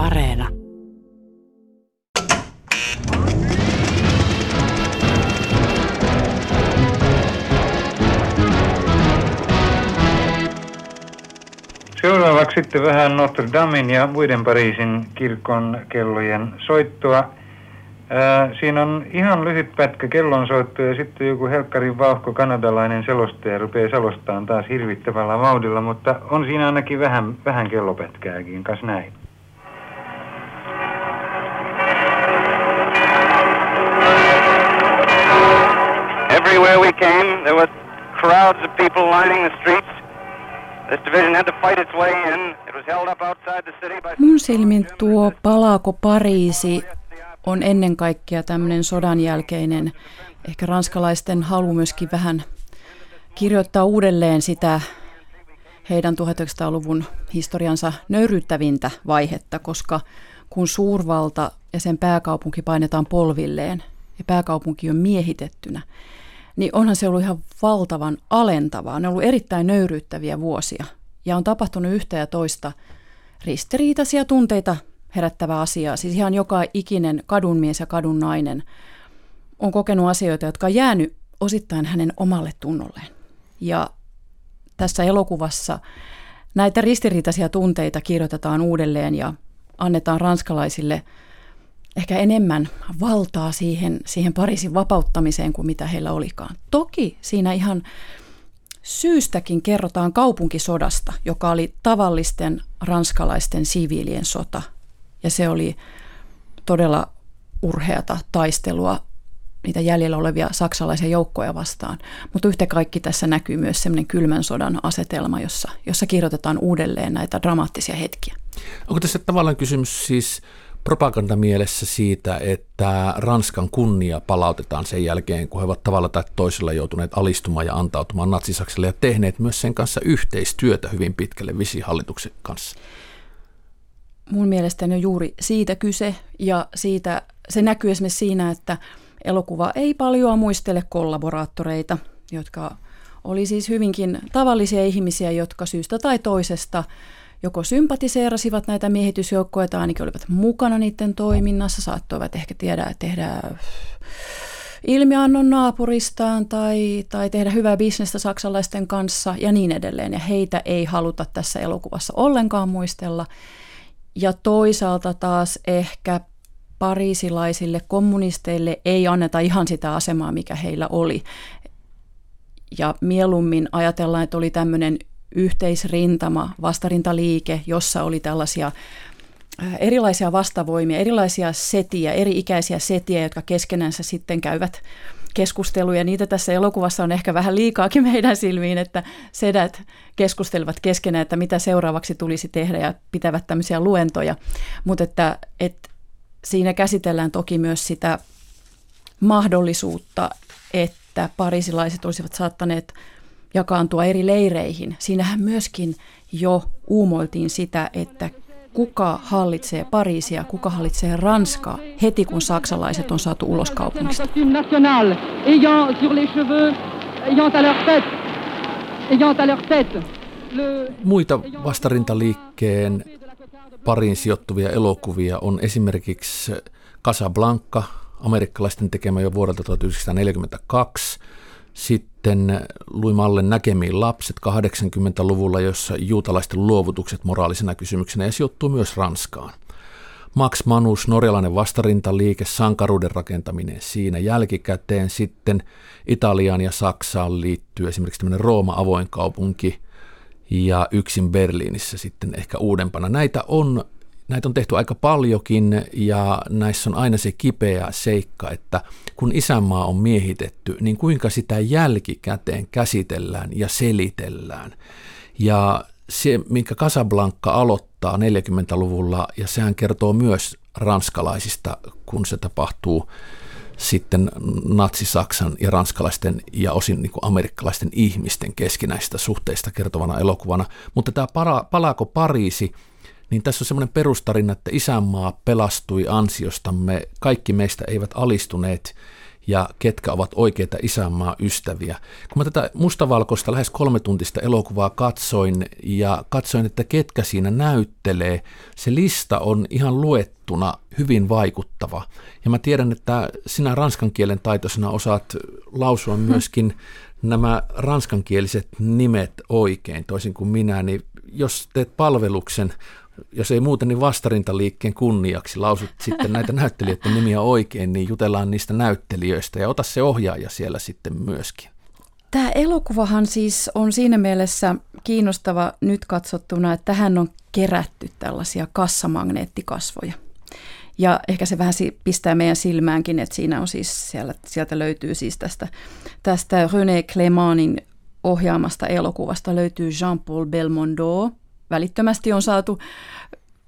Areena. Seuraavaksi sitten vähän Notre Damein ja muiden Pariisin kirkon kellojen soittoa. Ää, siinä on ihan lyhyt pätkä kellonsoitto ja sitten joku helkkarin vauhko kanadalainen selostaja rupeaa selostaan taas hirvittävällä vauhdilla, mutta on siinä ainakin vähän, vähän kellopätkääkin, kas näin. Came, there were crowds of people lining the streets. This division had to fight its way in. It was held up outside the city by... Mun silmin tuo Palaako Pariisi on ennen kaikkea tämmöinen sodan jälkeinen, ehkä ranskalaisten halu myöskin vähän kirjoittaa uudelleen sitä heidän 1900-luvun historiansa nöyryyttävintä vaihetta, koska kun suurvalta ja sen pääkaupunki painetaan polvilleen ja pääkaupunki on miehitettynä, niin onhan se ollut ihan valtavan alentavaa. Ne on ollut erittäin nöyryyttäviä vuosia ja on tapahtunut yhtä ja toista ristiriitaisia tunteita herättävä asia. Siis ihan joka ikinen kadunmies ja kadun nainen on kokenut asioita, jotka on jäänyt osittain hänen omalle tunnolleen. Ja tässä elokuvassa näitä ristiriitaisia tunteita kirjoitetaan uudelleen ja annetaan ranskalaisille ehkä enemmän valtaa siihen, siihen Pariisin vapauttamiseen kuin mitä heillä olikaan. Toki siinä ihan syystäkin kerrotaan kaupunkisodasta, joka oli tavallisten ranskalaisten siviilien sota – ja se oli todella urheata taistelua niitä jäljellä olevia saksalaisia joukkoja vastaan. Mutta yhtä kaikki tässä näkyy myös semmoinen kylmän sodan asetelma, jossa, jossa kirjoitetaan uudelleen näitä dramaattisia hetkiä. Onko tässä tavallaan kysymys siis propagandamielessä siitä, että Ranskan kunnia palautetaan sen jälkeen, kun he ovat tavalla tai toisella joutuneet alistumaan ja antautumaan natsisakselle ja tehneet myös sen kanssa yhteistyötä hyvin pitkälle visihallituksen kanssa? mun mielestäni on juuri siitä kyse ja siitä, se näkyy esimerkiksi siinä, että elokuva ei paljon muistele kollaboraattoreita, jotka oli siis hyvinkin tavallisia ihmisiä, jotka syystä tai toisesta joko sympatiseerasivat näitä miehitysjoukkoja tai ainakin olivat mukana niiden toiminnassa, saattoivat ehkä tiedä, tehdä ilmiannon naapuristaan tai, tai tehdä hyvää bisnestä saksalaisten kanssa ja niin edelleen. Ja heitä ei haluta tässä elokuvassa ollenkaan muistella. Ja toisaalta taas ehkä pariisilaisille kommunisteille ei anneta ihan sitä asemaa, mikä heillä oli. Ja mieluummin ajatellaan, että oli tämmöinen yhteisrintama, vastarintaliike, jossa oli tällaisia äh, erilaisia vastavoimia, erilaisia setiä, eri-ikäisiä setiä, jotka keskenänsä sitten käyvät keskusteluja. Niitä tässä elokuvassa on ehkä vähän liikaakin meidän silmiin, että sedät keskustelevat keskenään, että mitä seuraavaksi tulisi tehdä ja pitävät tämmöisiä luentoja. Mutta että, että siinä käsitellään toki myös sitä mahdollisuutta, että parisilaiset olisivat saattaneet jakaantua eri leireihin. Siinähän myöskin jo uumoiltiin sitä, että kuka hallitsee Pariisia, kuka hallitsee Ranskaa heti kun saksalaiset on saatu ulos kaupungista. Muita vastarintaliikkeen pariin sijoittuvia elokuvia on esimerkiksi Casablanca, amerikkalaisten tekemä jo vuodelta 1942, sitten luin Mallen näkemiin lapset 80-luvulla, jossa juutalaisten luovutukset moraalisena kysymyksenä ja sijoittuu myös Ranskaan. Max Manus, norjalainen vastarintaliike, sankaruuden rakentaminen siinä jälkikäteen. Sitten Italiaan ja Saksaan liittyy esimerkiksi tämmöinen Rooma avoin kaupunki ja yksin Berliinissä sitten ehkä uudempana. Näitä on näitä on tehty aika paljonkin ja näissä on aina se kipeä seikka, että kun isänmaa on miehitetty, niin kuinka sitä jälkikäteen käsitellään ja selitellään. Ja se, minkä Casablanca aloittaa 40-luvulla, ja sehän kertoo myös ranskalaisista, kun se tapahtuu sitten natsi-Saksan ja ranskalaisten ja osin niin kuin amerikkalaisten ihmisten keskinäistä suhteista kertovana elokuvana. Mutta tämä Palaako Pariisi – niin tässä on semmoinen perustarina, että isänmaa pelastui ansiostamme, kaikki meistä eivät alistuneet ja ketkä ovat oikeita isänmaa ystäviä. Kun mä tätä mustavalkoista lähes kolmetuntista elokuvaa katsoin ja katsoin, että ketkä siinä näyttelee, se lista on ihan luettuna hyvin vaikuttava. Ja mä tiedän, että sinä ranskan kielen taitoisena osaat lausua myöskin nämä ranskankieliset nimet oikein, toisin kuin minä, niin jos teet palveluksen, jos ei muuten, niin vastarintaliikkeen kunniaksi lausut sitten näitä näyttelijöiden nimiä oikein, niin jutellaan niistä näyttelijöistä ja ota se ohjaaja siellä sitten myöskin. Tämä elokuvahan siis on siinä mielessä kiinnostava nyt katsottuna, että tähän on kerätty tällaisia kassamagneettikasvoja. Ja ehkä se vähän pistää meidän silmäänkin, että siinä on siis, siellä, sieltä löytyy siis tästä, tästä René Clémentin ohjaamasta elokuvasta löytyy Jean-Paul Belmondo. Välittömästi on saatu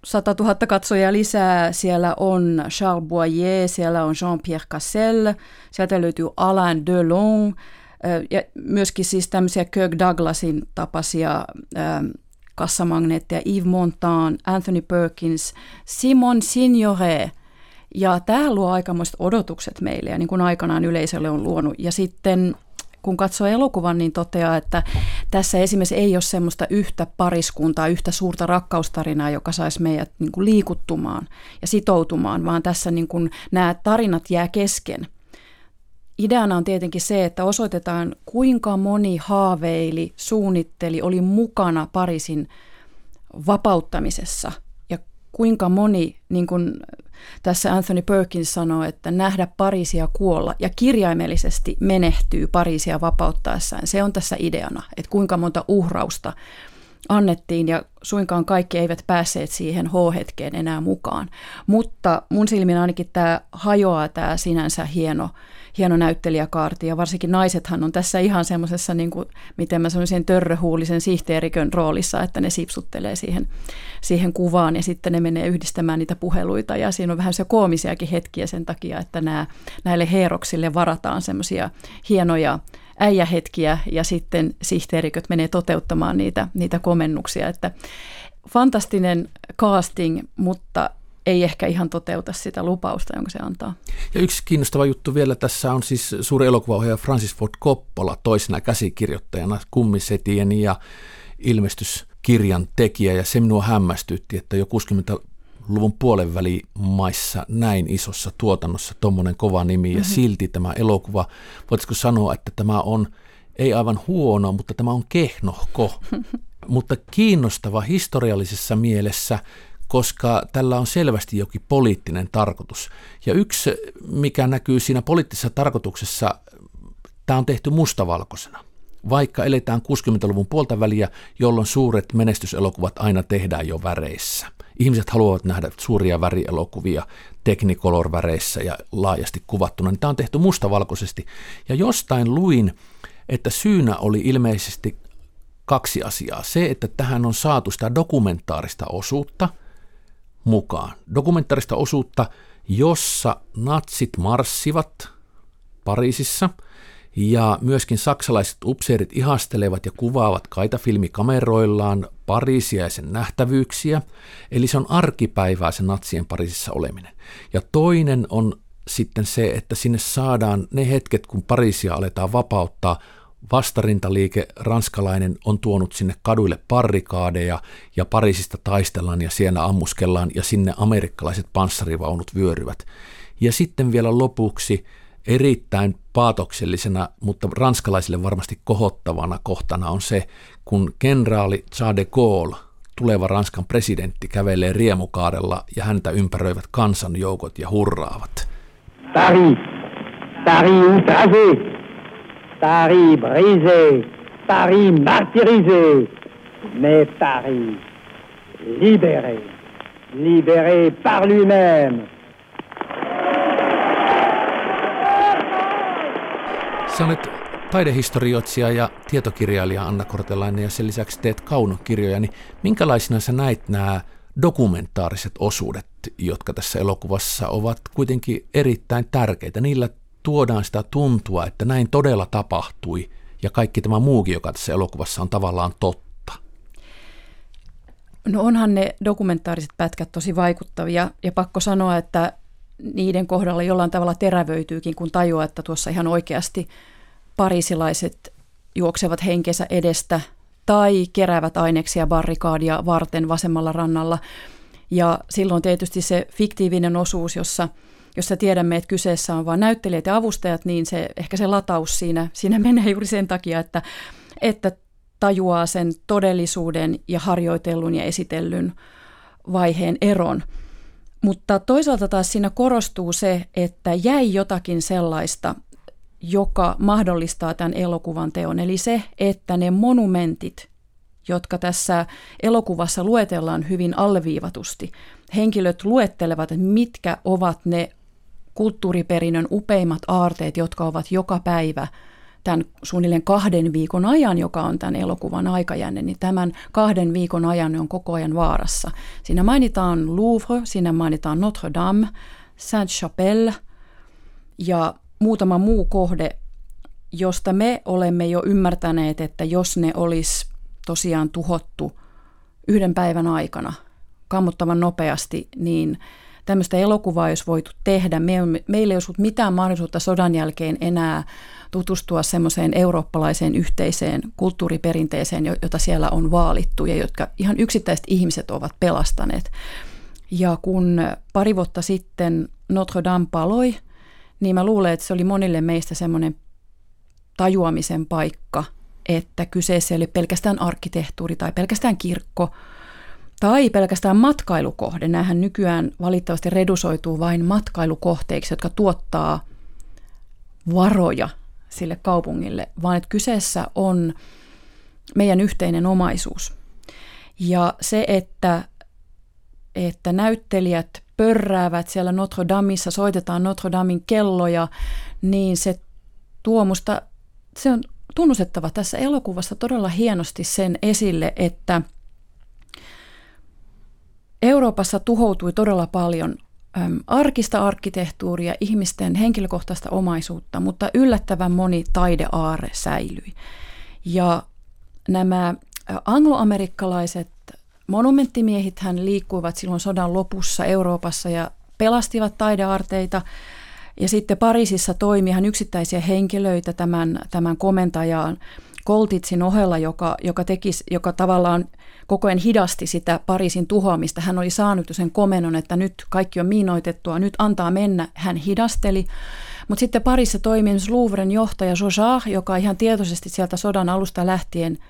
100 000 katsojaa lisää. Siellä on Charles Boyer, siellä on Jean-Pierre Cassel, sieltä löytyy Alain Delon ja myöskin siis tämmöisiä Kirk Douglasin tapaisia kassamagneetteja, Yves Montand, Anthony Perkins, Simon Signore. Ja tämä luo aikamoiset odotukset meille ja niin kuin aikanaan yleisölle on luonut. Ja sitten kun katsoo elokuvan, niin toteaa, että tässä esimerkiksi ei ole semmoista yhtä pariskuntaa, yhtä suurta rakkaustarinaa, joka saisi meidät niin kuin liikuttumaan ja sitoutumaan, vaan tässä niin kuin nämä tarinat jää kesken. Ideana on tietenkin se, että osoitetaan kuinka moni haaveili, suunnitteli, oli mukana Pariisin vapauttamisessa kuinka moni, niin kuin tässä Anthony Perkins sanoo, että nähdä Pariisia kuolla ja kirjaimellisesti menehtyy Pariisia vapauttaessaan. Se on tässä ideana, että kuinka monta uhrausta annettiin ja suinkaan kaikki eivät päässeet siihen H-hetkeen enää mukaan. Mutta mun silmin ainakin tämä hajoaa tämä sinänsä hieno hieno näyttelijäkaarti ja varsinkin naisethan on tässä ihan semmoisessa, niin kuin, miten mä sanoisin, törröhuulisen sihteerikön roolissa, että ne sipsuttelee siihen, siihen kuvaan ja sitten ne menee yhdistämään niitä puheluita ja siinä on vähän se koomisiakin hetkiä sen takia, että nämä, näille heeroksille varataan semmoisia hienoja äijähetkiä ja sitten sihteeriköt menee toteuttamaan niitä, niitä komennuksia, että fantastinen casting, mutta ei ehkä ihan toteuta sitä lupausta, jonka se antaa. Ja yksi kiinnostava juttu vielä tässä on siis suuri elokuvaohjaaja Francis Ford Coppola toisena käsikirjoittajana kummisetien ja ilmestyskirjan tekijä ja se minua hämmästytti, että jo 60-luvun puolen välimaissa näin isossa tuotannossa tuommoinen kova nimi ja mm-hmm. silti tämä elokuva, voitaisiko sanoa, että tämä on ei aivan huono, mutta tämä on kehnohko, mutta kiinnostava historiallisessa mielessä – koska tällä on selvästi jokin poliittinen tarkoitus. Ja yksi, mikä näkyy siinä poliittisessa tarkoituksessa, tämä on tehty mustavalkoisena. Vaikka eletään 60-luvun puolta väliä, jolloin suuret menestyselokuvat aina tehdään jo väreissä. Ihmiset haluavat nähdä suuria värielokuvia Technicolor-väreissä ja laajasti kuvattuna. Niin tämä on tehty mustavalkoisesti. Ja jostain luin, että syynä oli ilmeisesti kaksi asiaa. Se, että tähän on saatu sitä dokumentaarista osuutta – mukaan. Dokumentaarista osuutta, jossa natsit marssivat Pariisissa ja myöskin saksalaiset upseerit ihastelevat ja kuvaavat kaitafilmikameroillaan Pariisia ja sen nähtävyyksiä. Eli se on arkipäivää se natsien Pariisissa oleminen. Ja toinen on sitten se, että sinne saadaan ne hetket, kun Pariisia aletaan vapauttaa, vastarintaliike ranskalainen on tuonut sinne kaduille parrikaadeja ja Pariisista taistellaan ja siellä ammuskellaan ja sinne amerikkalaiset panssarivaunut vyöryvät. Ja sitten vielä lopuksi erittäin paatoksellisena, mutta ranskalaisille varmasti kohottavana kohtana on se, kun kenraali Charles de Gaulle, tuleva Ranskan presidentti, kävelee riemukaarella ja häntä ympäröivät kansanjoukot ja hurraavat. Paris, Paris Paris brisé, Paris martyrisé, mais Paris libéré, libéré par lui-même. Sä olet taidehistorioitsija ja tietokirjailija Anna Kortelainen ja sen lisäksi teet kaunokirjoja, niin minkälaisina sä näit nämä dokumentaariset osuudet, jotka tässä elokuvassa ovat kuitenkin erittäin tärkeitä. Niillä tuodaan sitä tuntua, että näin todella tapahtui ja kaikki tämä muukin, joka tässä elokuvassa on tavallaan totta? No onhan ne dokumentaariset pätkät tosi vaikuttavia ja pakko sanoa, että niiden kohdalla jollain tavalla terävöityykin, kun tajuaa, että tuossa ihan oikeasti parisilaiset juoksevat henkensä edestä tai keräävät aineksia barrikaadia varten vasemmalla rannalla. Ja silloin tietysti se fiktiivinen osuus, jossa, jossa tiedämme, että kyseessä on vain näyttelijät ja avustajat, niin se, ehkä se lataus siinä, siinä menee juuri sen takia, että, että tajuaa sen todellisuuden ja harjoitellun ja esitellyn vaiheen eron. Mutta toisaalta taas siinä korostuu se, että jäi jotakin sellaista, joka mahdollistaa tämän elokuvan teon. Eli se, että ne monumentit, jotka tässä elokuvassa luetellaan hyvin alleviivatusti, henkilöt luettelevat, että mitkä ovat ne kulttuuriperinnön upeimmat aarteet, jotka ovat joka päivä tämän suunnilleen kahden viikon ajan, joka on tämän elokuvan aikajänne, niin tämän kahden viikon ajan on koko ajan vaarassa. Siinä mainitaan Louvre, siinä mainitaan Notre Dame, Saint-Chapelle ja muutama muu kohde, josta me olemme jo ymmärtäneet, että jos ne olisi tosiaan tuhottu yhden päivän aikana kammottavan nopeasti, niin tämmöistä elokuvaa olisi voitu tehdä. Me, meillä ei olisi mitään mahdollisuutta sodan jälkeen enää tutustua semmoiseen eurooppalaiseen yhteiseen kulttuuriperinteeseen, jota siellä on vaalittu ja jotka ihan yksittäiset ihmiset ovat pelastaneet. Ja kun pari vuotta sitten Notre Dame paloi, niin mä luulen, että se oli monille meistä semmoinen tajuamisen paikka, että kyseessä ei ole pelkästään arkkitehtuuri tai pelkästään kirkko tai pelkästään matkailukohde. Nämähän nykyään valitettavasti redusoituu vain matkailukohteiksi, jotka tuottaa varoja sille kaupungille, vaan että kyseessä on meidän yhteinen omaisuus. Ja se, että, että näyttelijät pörräävät siellä Notre Dameissa, soitetaan Notre Damin kelloja, niin se tuo musta, se on tunnustettava tässä elokuvassa todella hienosti sen esille, että Euroopassa tuhoutui todella paljon arkista arkkitehtuuria, ihmisten henkilökohtaista omaisuutta, mutta yllättävän moni taideaare säilyi. Ja nämä angloamerikkalaiset Monumenttimiehet hän liikkuivat silloin sodan lopussa Euroopassa ja pelastivat taidearteita. Ja sitten Pariisissa toimi hän yksittäisiä henkilöitä tämän, tämän komentajaan Koltitsin ohella, joka, joka, tekisi, joka tavallaan koko ajan hidasti sitä Pariisin tuhoamista. Hän oli saanut sen komennon, että nyt kaikki on miinoitettua, nyt antaa mennä. Hän hidasteli. Mutta sitten parissa toimi Louvren johtaja Jojard, joka ihan tietoisesti sieltä sodan alusta lähtien –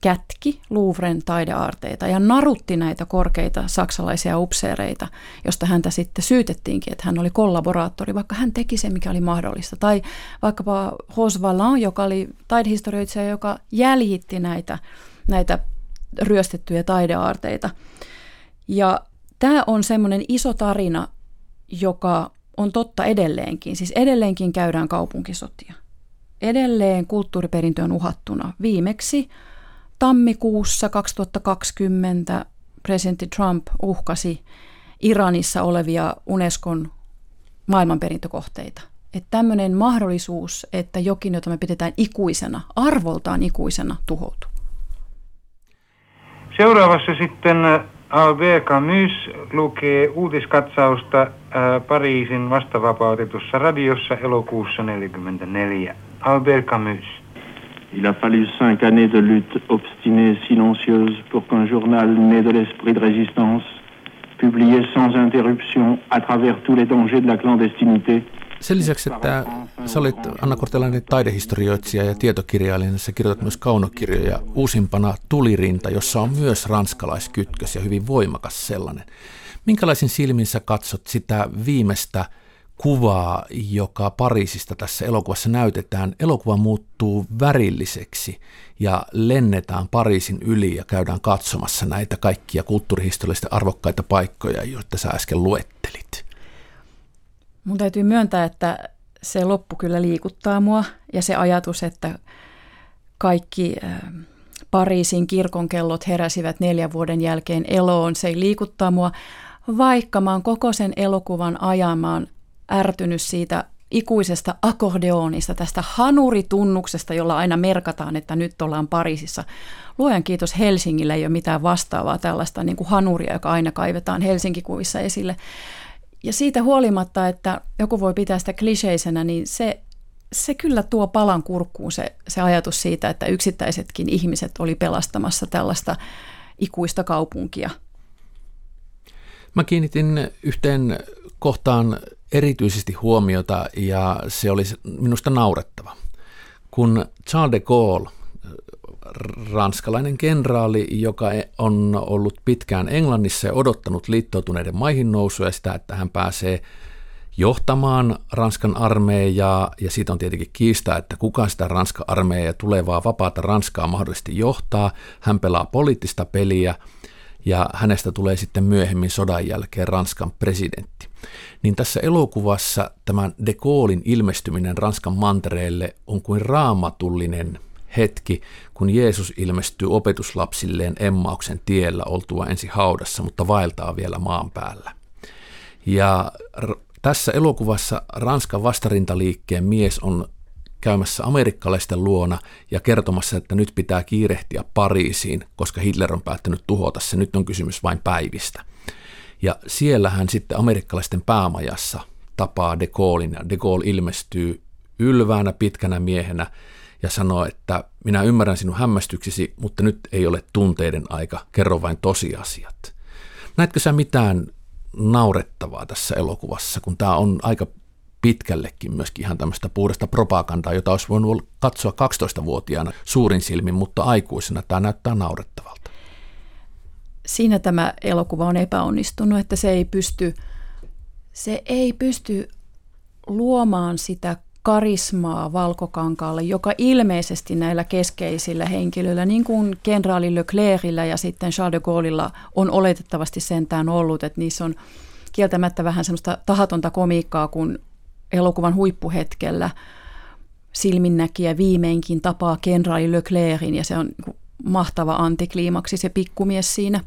kätki Louvren taideaarteita ja narutti näitä korkeita saksalaisia upseereita, josta häntä sitten syytettiinkin, että hän oli kollaboraattori, vaikka hän teki se, mikä oli mahdollista. Tai vaikkapa Rose Valland, joka oli taidehistorioitsija, joka jäljitti näitä, näitä ryöstettyjä taideaarteita. Ja tämä on semmoinen iso tarina, joka on totta edelleenkin. Siis edelleenkin käydään kaupunkisotia. Edelleen kulttuuriperintö on uhattuna. Viimeksi tammikuussa 2020 presidentti Trump uhkasi Iranissa olevia Unescon maailmanperintökohteita. Että tämmöinen mahdollisuus, että jokin, jota me pidetään ikuisena, arvoltaan ikuisena, tuhoutuu. Seuraavassa sitten Albert Camus lukee uutiskatsausta äh, Pariisin vastavapautetussa radiossa elokuussa 1944. Albert Camus. Il a fallu cinq années de lutte obstinée, silencieuse, pour qu'un journal né de l'esprit de résistance, publié sans interruption à travers tous les dangers de la clandestinité, Sen lisäksi, että sä olit Anna Kortelainen taidehistorioitsija ja tietokirjailija, sä kirjoitat myös kaunokirjoja. Uusimpana Tulirinta, jossa on myös ranskalaiskytkös ja hyvin voimakas sellainen. Minkälaisin silmin sä katsot sitä viimeistä kuvaa, joka Pariisista tässä elokuvassa näytetään. Elokuva muuttuu värilliseksi ja lennetään Pariisin yli ja käydään katsomassa näitä kaikkia kulttuurihistoriallisesti arvokkaita paikkoja, joita sä äsken luettelit. Mun täytyy myöntää, että se loppu kyllä liikuttaa mua ja se ajatus, että kaikki Pariisin kirkonkellot heräsivät neljän vuoden jälkeen eloon, se ei liikuttaa mua, vaikka mä oon koko sen elokuvan oon ärtynyt siitä ikuisesta akordeonista, tästä hanuritunnuksesta, jolla aina merkataan, että nyt ollaan Pariisissa. Luojan kiitos Helsingille ei ole mitään vastaavaa tällaista niin kuin hanuria, joka aina kaivetaan Helsinki-kuvissa esille. Ja siitä huolimatta, että joku voi pitää sitä kliseisenä, niin se, se kyllä tuo palan kurkkuun se, se ajatus siitä, että yksittäisetkin ihmiset oli pelastamassa tällaista ikuista kaupunkia. Mä kiinnitin yhteen kohtaan erityisesti huomiota ja se oli minusta naurettava. Kun Charles de Gaulle, ranskalainen kenraali, joka on ollut pitkään Englannissa ja odottanut liittoutuneiden maihin nousua ja sitä, että hän pääsee johtamaan Ranskan armeijaa, ja siitä on tietenkin kiista, että kuka sitä Ranskan armeijaa ja tulevaa vapaata Ranskaa mahdollisesti johtaa. Hän pelaa poliittista peliä, ja hänestä tulee sitten myöhemmin sodan jälkeen Ranskan presidentti. Niin tässä elokuvassa tämän de Gaullein ilmestyminen Ranskan mantereelle on kuin raamatullinen hetki, kun Jeesus ilmestyy opetuslapsilleen Emmauksen tiellä oltua ensi haudassa, mutta vaeltaa vielä maan päällä. Ja tässä elokuvassa Ranskan vastarintaliikkeen mies on käymässä amerikkalaisten luona ja kertomassa, että nyt pitää kiirehtiä Pariisiin, koska Hitler on päättänyt tuhota se. Nyt on kysymys vain päivistä. Ja siellä hän sitten amerikkalaisten päämajassa tapaa de Gaullein de Gaulle ilmestyy ylväänä pitkänä miehenä ja sanoo, että minä ymmärrän sinun hämmästyksesi, mutta nyt ei ole tunteiden aika, kerro vain tosiasiat. Näetkö sä mitään naurettavaa tässä elokuvassa, kun tämä on aika pitkällekin myöskin ihan tämmöistä puhdasta propagandaa, jota olisi voinut katsoa 12-vuotiaana suurin silmin, mutta aikuisena tämä näyttää naurettavalta. Siinä tämä elokuva on epäonnistunut, että se ei pysty, se ei pysty luomaan sitä karismaa valkokankaalle, joka ilmeisesti näillä keskeisillä henkilöillä, niin kuin kenraali Leclercillä ja sitten Charles de Gaulleilla on oletettavasti sentään ollut, että niissä on kieltämättä vähän semmoista tahatonta komiikkaa, kun elokuvan huippuhetkellä. Silminnäkijä viimeinkin tapaa kenraali Leclercin ja se on mahtava antikliimaksi se pikkumies siinä.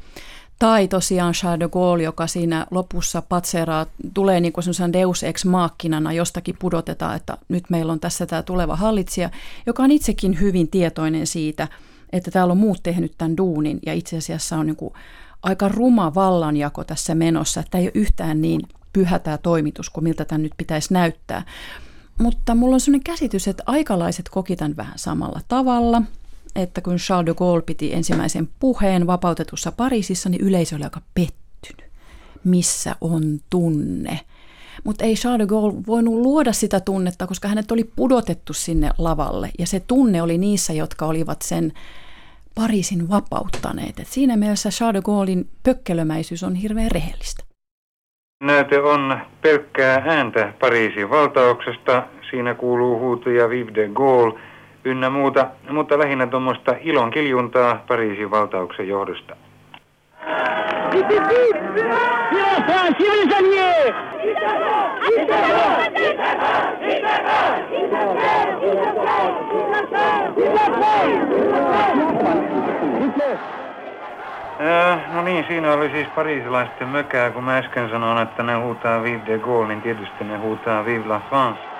Tai tosiaan Charles de Gaulle, joka siinä lopussa patseraa, tulee niin kuin deus ex machinana, jostakin pudotetaan, että nyt meillä on tässä tämä tuleva hallitsija, joka on itsekin hyvin tietoinen siitä, että täällä on muut tehnyt tämän duunin ja itse asiassa on niin kuin aika ruma vallanjako tässä menossa, että ei ole yhtään niin pyhä tämä toimitus kuin miltä tämä nyt pitäisi näyttää. Mutta mulla on sellainen käsitys, että aikalaiset koki tämän vähän samalla tavalla – että kun Charles de Gaulle piti ensimmäisen puheen vapautetussa Pariisissa, niin yleisö oli aika pettynyt. Missä on tunne? Mutta ei Charles de Gaulle voinut luoda sitä tunnetta, koska hänet oli pudotettu sinne lavalle. Ja se tunne oli niissä, jotka olivat sen Pariisin vapauttaneet. Et siinä mielessä Charles de Gaullein pökkelömäisyys on hirveän rehellistä. Näyte on pelkkää ääntä Pariisin valtauksesta. Siinä kuuluu huutoja Vive de Gaulle – ynnä muuta, mutta lähinnä tuommoista ilon kiljuntaa Pariisin valtauksen johdosta. No niin, siinä oli siis pariisilaisten mökää, kun mä äsken sanoin, että ne huutaa Vive de Gaulle, niin tietysti ne huutaa Vive la France.